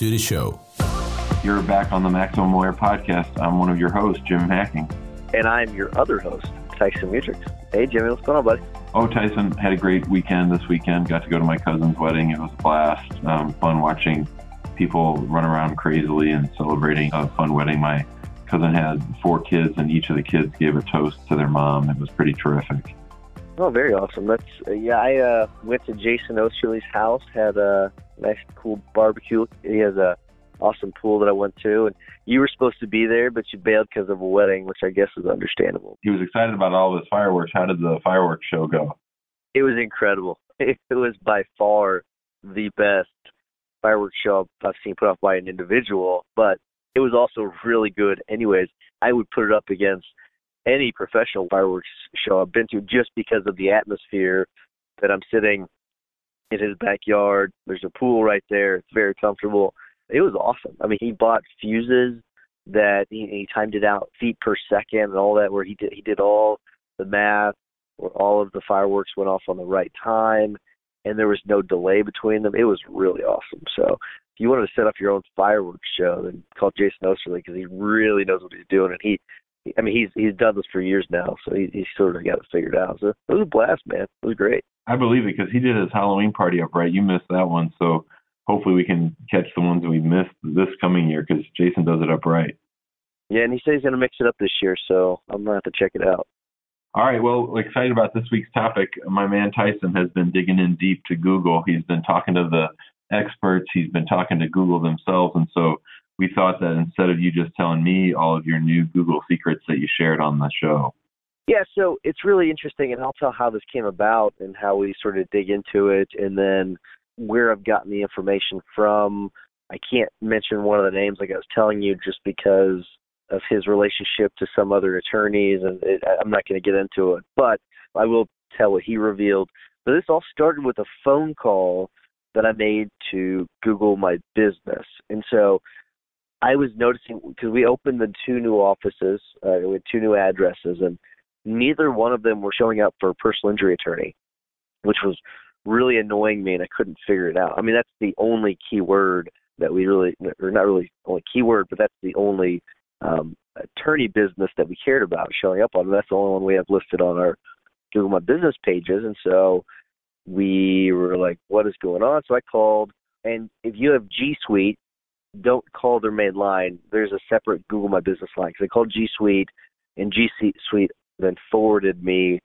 to the show. You're back on the Maximum Lawyer Podcast. I'm one of your hosts, Jim Hacking. And I'm your other host, Tyson Mutrux. Hey, Jimmy, what's going on, buddy? Oh, Tyson had a great weekend this weekend. Got to go to my cousin's wedding. It was a blast. Um, fun watching people run around crazily and celebrating a fun wedding. My cousin had four kids, and each of the kids gave a toast to their mom. It was pretty terrific. Oh, very awesome. That's uh, yeah. I uh, went to Jason Osterley's house. Had a nice, cool barbecue. He has a awesome pool that I went to, and you were supposed to be there, but you bailed because of a wedding, which I guess is understandable. He was excited about all of his fireworks. How did the fireworks show go? It was incredible. It was by far the best fireworks show I've seen put off by an individual, but it was also really good. Anyways, I would put it up against any professional fireworks show I've been to just because of the atmosphere that I'm sitting in his backyard. There's a pool right there. It's very comfortable it was awesome. I mean, he bought fuses that he, he timed it out feet per second and all that, where he did he did all the math, where all of the fireworks went off on the right time, and there was no delay between them. It was really awesome. So if you wanted to set up your own fireworks show, then call Jason Osterley because he really knows what he's doing, and he. I mean, he's he's done this for years now, so he, he's sort of got it figured out. So it was a blast, man. It was great. I believe it because he did his Halloween party up right. You missed that one, so hopefully we can catch the ones we missed this coming year because Jason does it up right. Yeah, and he says he's going to mix it up this year, so I'm going to have to check it out. All right, well, excited about this week's topic. My man Tyson has been digging in deep to Google. He's been talking to the experts, he's been talking to Google themselves, and so we thought that instead of you just telling me all of your new Google secrets that you shared on the show. Yeah, so it's really interesting, and I'll tell how this came about and how we sort of dig into it, and then where I've gotten the information from. I can't mention one of the names like I was telling you just because of his relationship to some other attorneys, and it, I'm not going to get into it. But I will tell what he revealed. But this all started with a phone call that I made to Google My Business, and so I was noticing because we opened the two new offices, uh, with two new addresses, and neither one of them were showing up for a personal injury attorney, which was really annoying me and I couldn't figure it out. I mean, that's the only keyword that we really, or not really only keyword, but that's the only um, attorney business that we cared about showing up on. And that's the only one we have listed on our Google My Business pages. And so we were like, what is going on? So I called. And if you have G Suite, don't call their main line. There's a separate Google My Business line. Because I called G Suite, and G Suite then forwarded me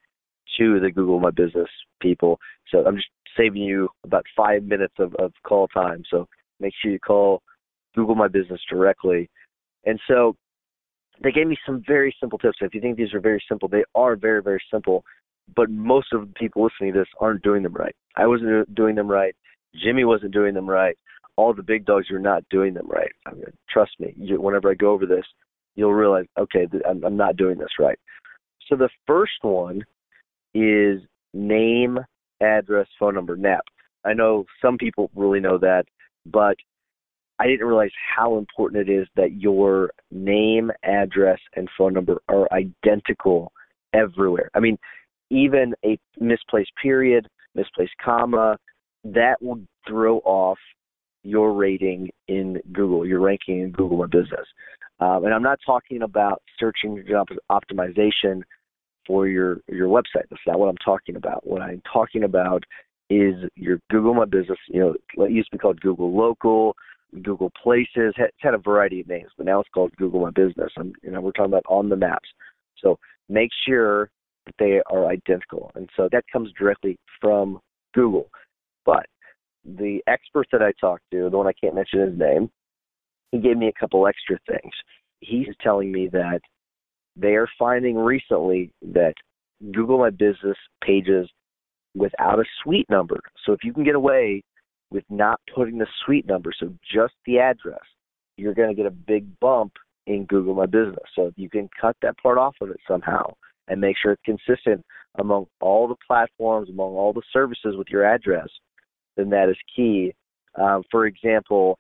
to the Google My Business people. So I'm just saving you about five minutes of, of call time. So make sure you call Google My Business directly. And so they gave me some very simple tips. If you think these are very simple, they are very, very simple. But most of the people listening to this aren't doing them right. I wasn't doing them right. Jimmy wasn't doing them right. All the big dogs are not doing them right. I mean, trust me. You, whenever I go over this, you'll realize, okay, I'm, I'm not doing this right. So the first one is name, address, phone number, NAP. I know some people really know that, but I didn't realize how important it is that your name, address, and phone number are identical everywhere. I mean, even a misplaced period, misplaced comma, that will throw off your rating in Google, your ranking in Google My Business. Um, and I'm not talking about search engine optimization for your your website. That's not what I'm talking about. What I'm talking about is your Google My Business. You know, it used to be called Google Local, Google Places. It's had a variety of names, but now it's called Google My Business. And you know, we're talking about on the maps. So make sure that they are identical, and so that comes directly from Google. But the expert that I talked to, the one I can't mention his name, he gave me a couple extra things. He's telling me that they are finding recently that Google My Business pages without a suite number. So if you can get away with not putting the suite number, so just the address, you're going to get a big bump in Google My Business. So if you can cut that part off of it somehow and make sure it's consistent among all the platforms, among all the services with your address, then that is key. Um, for example,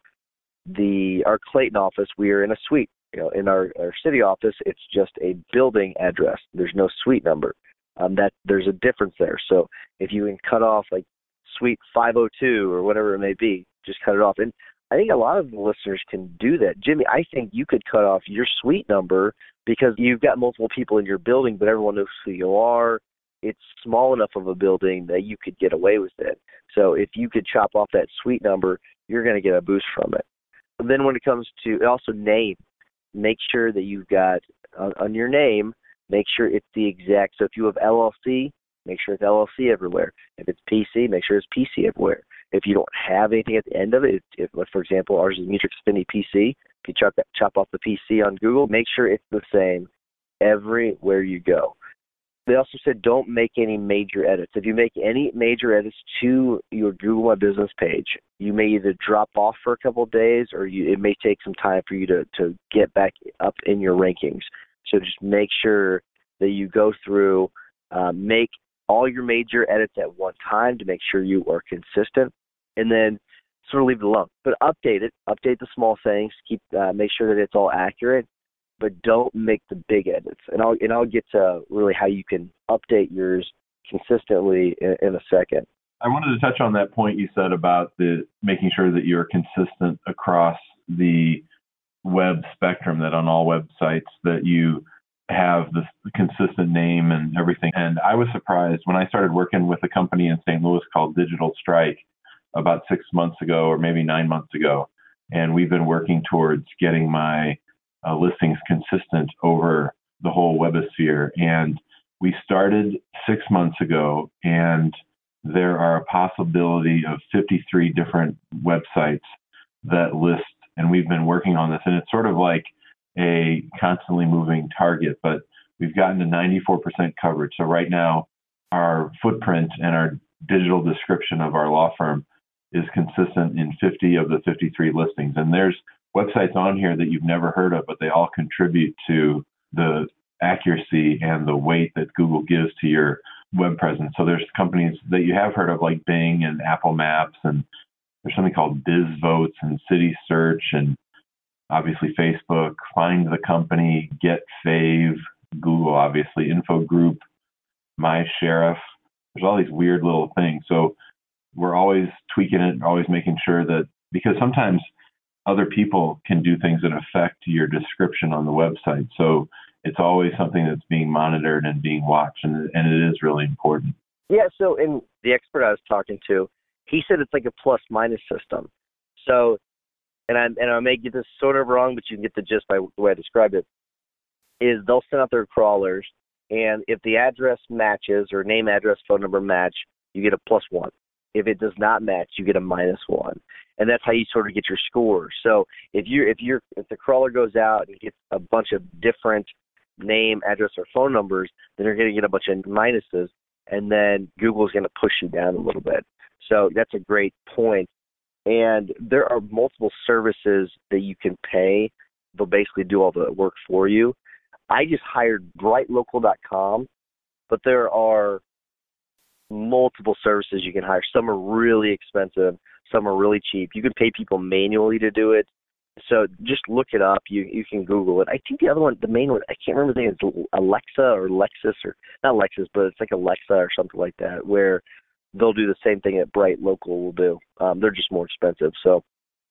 the our Clayton office, we are in a suite. You know, in our, our city office, it's just a building address. There's no suite number. Um, that there's a difference there. So if you can cut off like suite 502 or whatever it may be, just cut it off. And I think a lot of the listeners can do that. Jimmy, I think you could cut off your suite number because you've got multiple people in your building, but everyone knows who you are. It's small enough of a building that you could get away with it. So if you could chop off that suite number, you're going to get a boost from it. And then when it comes to also name, make sure that you've got on, on your name, make sure it's the exact. So if you have LLC, make sure it's LLC everywhere. If it's PC, make sure it's PC everywhere. If you don't have anything at the end of it, if, if for example ours is Mutrux Affinity PC, if you chop that, chop off the PC on Google, make sure it's the same everywhere you go. They also said don't make any major edits. If you make any major edits to your Google My Business page, you may either drop off for a couple of days or you, it may take some time for you to, to get back up in your rankings. So just make sure that you go through, uh, make all your major edits at one time to make sure you are consistent, and then sort of leave it alone. But update it, update the small things, keep uh, make sure that it's all accurate, but don't make the big edits. And I'll and I'll get to really how you can update yours consistently in, in a second. I wanted to touch on that point you said about the making sure that you're consistent across the web spectrum that on all websites that you have this consistent name and everything. And I was surprised when I started working with a company in St. Louis called Digital Strike about six months ago or maybe nine months ago. And we've been working towards getting my uh, listings consistent over the whole webosphere. And we started six months ago, and there are a possibility of 53 different websites that list. And we've been working on this, and it's sort of like a constantly moving target, but we've gotten to 94% coverage. So right now, our footprint and our digital description of our law firm is consistent in 50 of the 53 listings. And there's websites on here that you've never heard of, but they all contribute to the accuracy and the weight that Google gives to your web presence. So there's companies that you have heard of like Bing and Apple Maps and there's something called BizVotes and City Search and obviously Facebook, Find the Company, Get Fave, Google, obviously, Info Group, My Sheriff. There's all these weird little things. So we're always tweaking it, always making sure that because sometimes other people can do things that affect your description on the website. So it's always something that's being monitored and being watched, and, and it is really important. Yeah. So, in the expert I was talking to, he said it's like a plus minus system. So and I and I may get this sort of wrong, but you can get the gist by the way I described it. Is they'll send out their crawlers, and if the address matches or name, address, phone number match, you get a plus one. If it does not match, you get a minus one, and that's how you sort of get your score. So if you if you're if the crawler goes out and gets a bunch of different name, address, or phone numbers, then you're going to get a bunch of minuses, and then Google's going to push you down a little bit. So that's a great point. and there are multiple services that you can pay. They'll basically do all the work for you. I just hired brightlocal.com, but there are multiple services you can hire. Some are really expensive, some are really cheap. You can pay people manually to do it. So just look it up. You you can Google it. I think the other one, the main one, I can't remember the name. It's Alexa or Lexus or not Lexus, but it's like Alexa or something like that, where they'll do the same thing that Bright Local will do. Um, they're just more expensive. So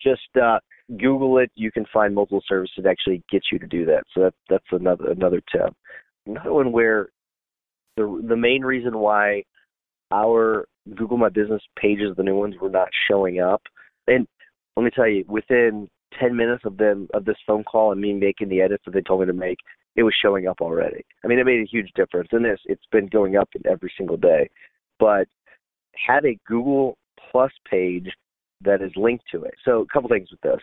just uh, Google it. You can find multiple services that actually get you to do that. So that, that's another another tip. Another one where the the main reason why our Google My Business pages, the new ones, were not showing up, and let me tell you, within 10 minutes of them of this phone call and me making the edits that they told me to make, it was showing up already. I mean, it made a huge difference. And this, it's been going up every single day. But had a Google Plus page that is linked to it. So a couple things with this.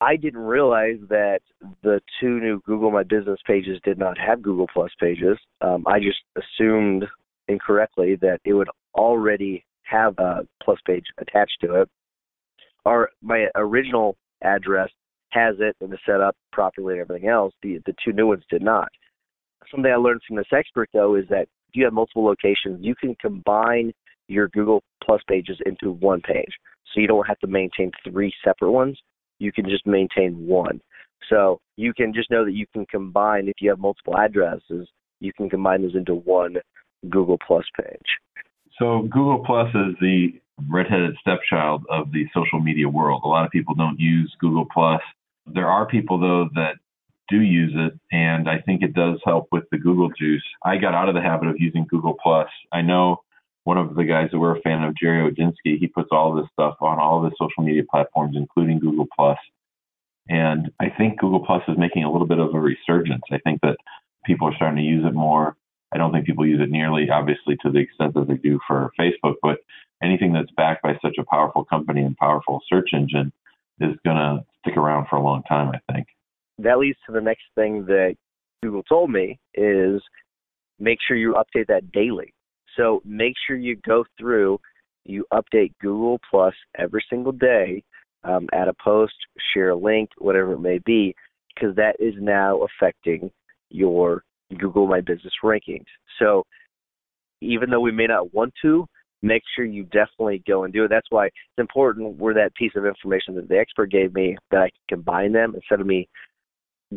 I didn't realize that the two new Google My Business pages did not have Google Plus pages. Um, I just assumed incorrectly that it would already have a Plus page attached to it. Our my original address has it and is set up properly and everything else. The the two new ones did not. Something I learned from this expert though is that if you have multiple locations, you can combine your Google Plus pages into one page. So you don't have to maintain three separate ones. You can just maintain one. So you can just know that you can combine if you have multiple addresses, you can combine those into one Google Plus page. So Google Plus is the redheaded stepchild of the social media world. A lot of people don't use Google Plus. There are people though that do use it, and I think it does help with the Google juice. I got out of the habit of using Google Plus. I know one of the guys that we're a fan of, Jerry Odinsky, he puts all this stuff on all the social media platforms, including Google Plus. And I think Google Plus is making a little bit of a resurgence. I think that people are starting to use it more. I don't think people use it nearly, obviously, to the extent that they do for Facebook, but anything that's backed by such a powerful company and powerful search engine is going to stick around for a long time, I think. That leads to the next thing that Google told me is make sure you update that daily. So make sure you go through, you update Google Plus every single day, um, add a post, share a link, whatever it may be, because that is now affecting your Google My Business rankings. So even though we may not want to, make sure you definitely go and do it. That's why it's important where that piece of information that the expert gave me that I can combine them instead of me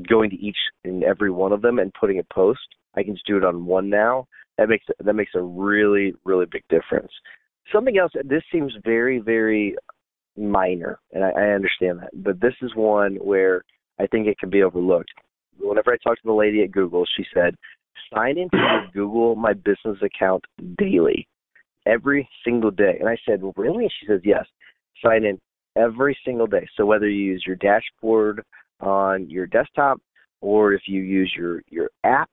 going to each and every one of them and putting a post. I can just do it on one now. That makes that makes a really really big difference. Something else. This seems very very minor, and I, I understand that, but this is one where I think it can be overlooked. Whenever I talked to the lady at Google, she said, "Sign into your Google My Business account daily." every single day. And I said, Really? She says, Yes. Sign in every single day. So whether you use your dashboard on your desktop or if you use your, your app,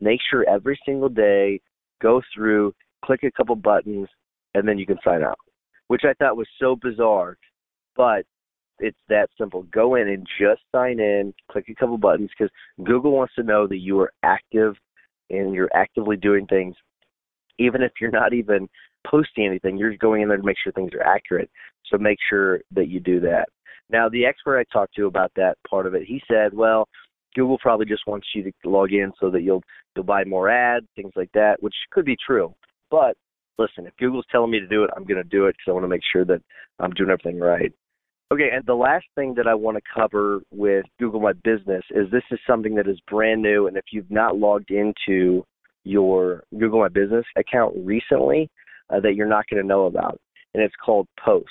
make sure every single day go through, click a couple buttons, and then you can sign out. Which I thought was so bizarre, but it's that simple. Go in and just sign in, click a couple buttons because Google wants to know that you are active and you're actively doing things even if you're not even posting anything, you're going in there to make sure things are accurate. So make sure that you do that. Now, the expert I talked to about that part of it, he said, well, Google probably just wants you to log in so that you'll you'll buy more ads, things like that, which could be true. But listen, if Google's telling me to do it, I'm going to do it because I want to make sure that I'm doing everything right. Okay, and the last thing that I want to cover with Google My Business is this is something that is brand new, and if you've not logged into your Google My Business account recently uh, that you're not going to know about, and it's called Posts.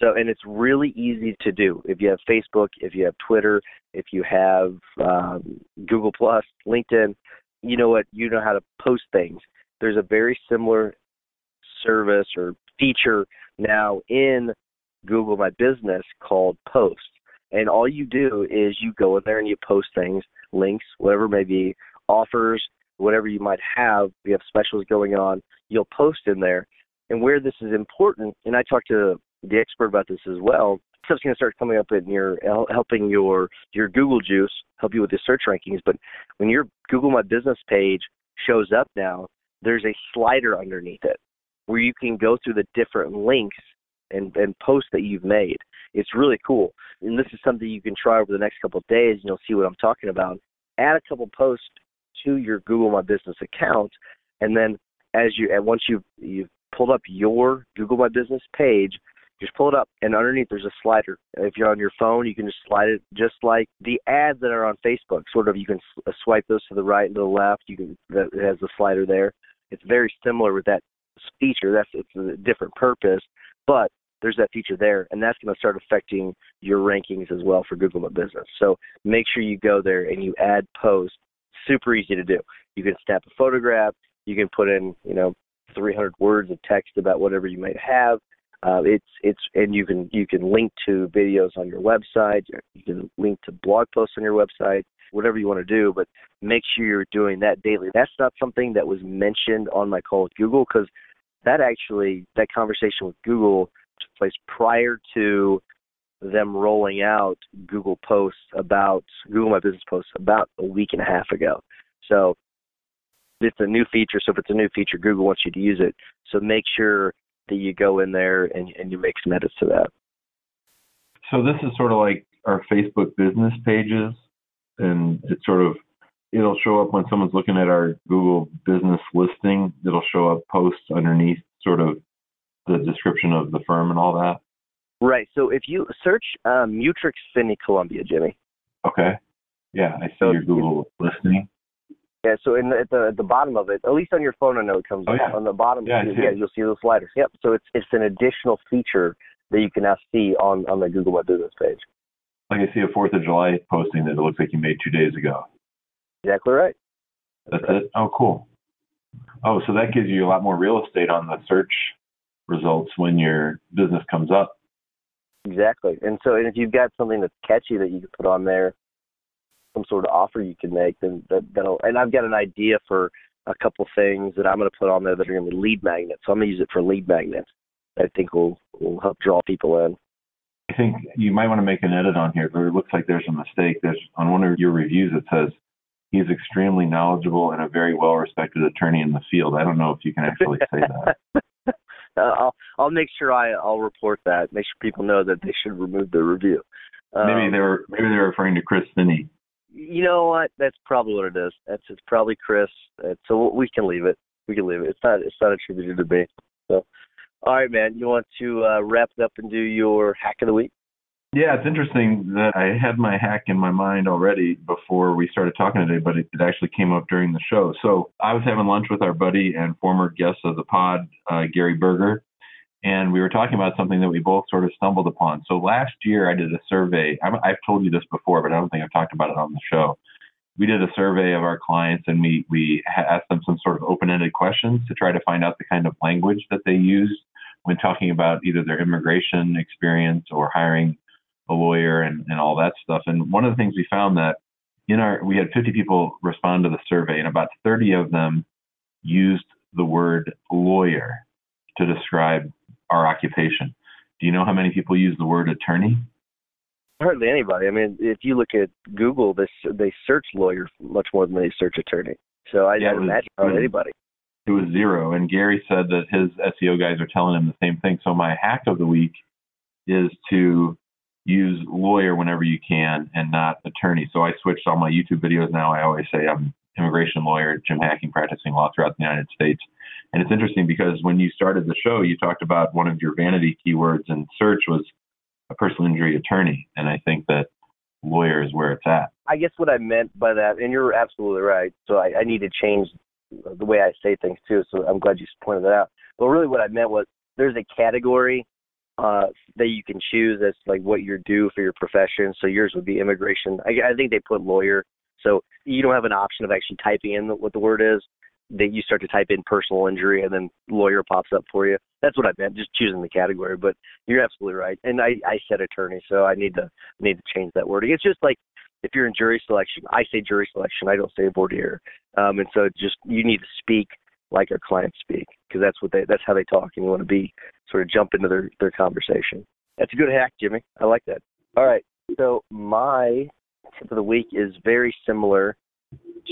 So, and it's really easy to do. If you have Facebook, if you have Twitter, if you have um, Google Plus, LinkedIn, you know what? You know how to post things. There's a very similar service or feature now in Google My Business called Posts. And all you do is you go in there and you post things, links, whatever may be, offers, whatever you might have, we have specials going on, you'll post in there. And where this is important, and I talked to the expert about this as well, stuff's going to start coming up in your helping your your Google juice help you with the search rankings. But when your Google My Business page shows up now, there's a slider underneath it where you can go through the different links and and posts that you've made. It's really cool, and this is something you can try over the next couple of days, and you'll see what I'm talking about. Add a couple posts to your Google My Business account, and then as you and once you've you've pulled up your Google My Business page, Just pull it up, and underneath there's a slider. If you're on your phone, you can just slide it, just like the ads that are on Facebook. Sort of, you can uh, swipe those to the right and to the left. You can that it has the slider there. It's very similar with that feature. That's it's a different purpose, but there's that feature there, and that's going to start affecting your rankings as well for Google My Business. So make sure you go there and you add posts. Super easy to do. You can snap a photograph. You can put in, you know, 300 words of text about whatever you might have. Uh, it's it's and you can you can link to videos on your website. You can link to blog posts on your website. Whatever you want to do, but make sure you're doing that daily. That's not something that was mentioned on my call with Google because that actually that conversation with Google took place prior to them rolling out Google Posts about Google My Business Posts about a week and a half ago. So it's a new feature. So if it's a new feature, Google wants you to use it. So make sure that you go in there and, and you make some edits to that. So this is sort of like our Facebook business pages, and it's sort of it'll show up when someone's looking at our Google business listing. It'll show up posts underneath, sort of the description of the firm and all that. Right. So if you search um, Mutrux Finney Columbia, Jimmy. Okay. Yeah, I see so your Google listing. Yeah, so in the, at the at the bottom of it, at least on your phone, I know it comes oh, yeah. on the bottom. Yeah, you, yeah, you'll see those sliders. Yep. So it's it's an additional feature that you can now see on on the Google My Business page. Like I see a Fourth of July posting that it looks like you made two days ago. Exactly right. That's, That's right. it. Oh, cool. Oh, so that gives you a lot more real estate on the search results when your business comes up. Exactly. And so, and if you've got something that's catchy that you can put on there, some sort of offer you can make, then that, that'll. And I've got an idea for a couple things that I'm going to put on there that are going to be lead magnets. So I'm going to use it for lead magnets. I think will will help draw people in. I think you might want to make an edit on here, but it looks like there's a mistake. There's on one of your reviews it says he's extremely knowledgeable and a very well respected attorney in the field. I don't know if you can actually say that. uh, I'll I'll make sure I I'll report that. Make sure people know that they should remove the review. Um, maybe they were maybe they're referring to Chris Finney. You know what? That's probably what it is. That's it's probably Chris. so we can leave it. We can leave it. It's not it's not attributed to me. So, all right, man. You want to uh, wrap it up and do your hack of the week? Yeah, it's interesting that I had my hack in my mind already before we started talking today, but it, it actually came up during the show. So I was having lunch with our buddy and former guest of the pod, uh, Gary Burger, and we were talking about something that we both sort of stumbled upon. So last year I did a survey. i have told you this before, but I don't think I've talked about it on the show. We did a survey of our clients and we, we asked them some sort of open ended questions to try to find out the kind of language that they use when talking about either their immigration experience or hiring a lawyer and, and all that stuff. And one of the things we found that in our we had 50 people respond to the survey, and about 30 of them used the word lawyer to describe our occupation. Do you know how many people use the word attorney? Hardly anybody. I mean, if you look at Google, they they search lawyer much more than they search attorney. So I yeah, don't imagine hardly anybody. It was zero. And Gary said that his SEO guys are telling him the same thing. So my hack of the week is to use lawyer whenever you can and not attorney. So I switched all my YouTube videos now. I always say I'm immigration lawyer, Jim Hacking, practicing law throughout the United States. And it's interesting because when you started the show, you talked about one of your vanity keywords in search was a personal injury attorney. And I think that lawyer is where it's at. I guess what I meant by that, and you're absolutely right. So I, I need to change the way I say things too. So I'm glad you pointed that out. But really, what I meant was there's a category uh, that you can choose as like what you're due for your profession. So yours would be immigration. I, I think they put lawyer, so you don't have an option of actually typing in what the word is. That you start to type in personal injury and then lawyer pops up for you. That's what I meant, just choosing the category. But you're absolutely right. And I, I said attorney, so I need to need to change that wording. It's just like if you're in jury selection, I say jury selection. I don't say voir dire. Um, and so just you need to speak like your clients speak because that's what they that's how they talk and you want to be sort of jump into their their conversation. That's a good hack jimmy. I like that. All right. So my tip of the week is very similar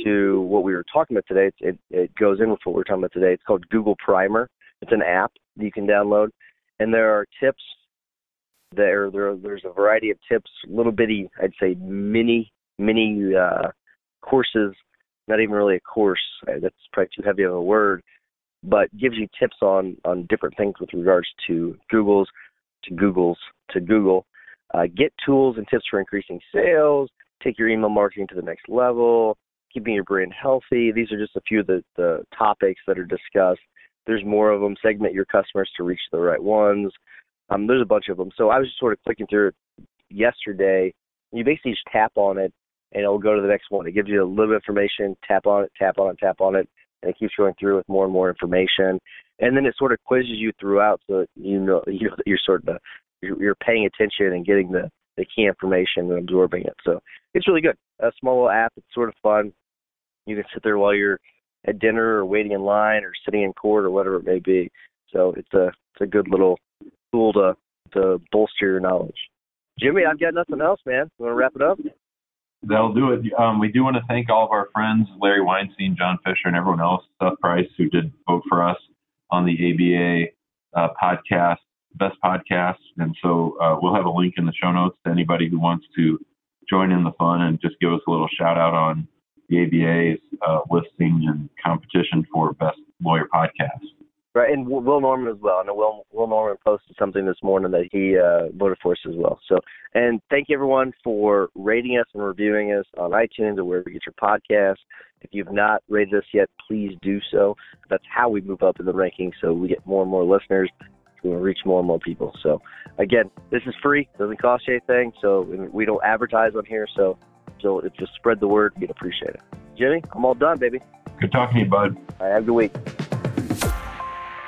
to what we were talking about today. It it goes in with what we're talking about today. It's called google primer. It's an app that you can download. And there are tips there. There there's a variety of tips little bitty i'd say mini mini uh courses. Not even really a course. That's probably too heavy of a word, but gives you tips on on different things with regards to Google's to Google's to Google. Uh, get tools and tips for increasing sales. Take your email marketing to the next level. Keeping your brand healthy. These are just a few of the, the topics that are discussed. There's more of them. Segment your customers to reach the right ones. Um, there's a bunch of them. So I was just sort of clicking through it yesterday. You basically just tap on it, and it'll go to the next one. It gives you a little information. Tap on it, tap on it, tap on it, and it keeps going through with more and more information. And then it sort of quizzes you throughout, so you know you know that you're sort of you're, you're paying attention and getting the the key information and absorbing it. So it's really good. A small little app. It's sort of fun. You can sit there while you're at dinner or waiting in line or sitting in court or whatever it may be. So it's a it's a good little tool to to bolster your knowledge. Jimmy, I've got nothing else, man. You want to wrap it up? That'll do it. Um, we do want to thank all of our friends, Larry Weinstein, John Fisher, and everyone else, Seth Price, who did vote for us on the ABA uh, podcast, best podcast. And so uh, we'll have a link in the show notes to anybody who wants to join in the fun and just give us a little shout out on the ABA's uh, listing and competition for best lawyer podcast. Right, and Will Norman as well. I know Will Will Norman posted something this morning that he uh, voted for us as well. So, and thank you everyone for rating us and reviewing us on iTunes or wherever you get your podcast. If you've not rated us yet, please do so. That's how we move up in the rankings, so we get more and more listeners. We reach more and more people. So, again, this is free; doesn't cost you anything. So we don't advertise on here. So, so if you spread the word, we'd appreciate it. Jimmy, I'm all done, baby. Good talking to you, bud. All right, have a good week.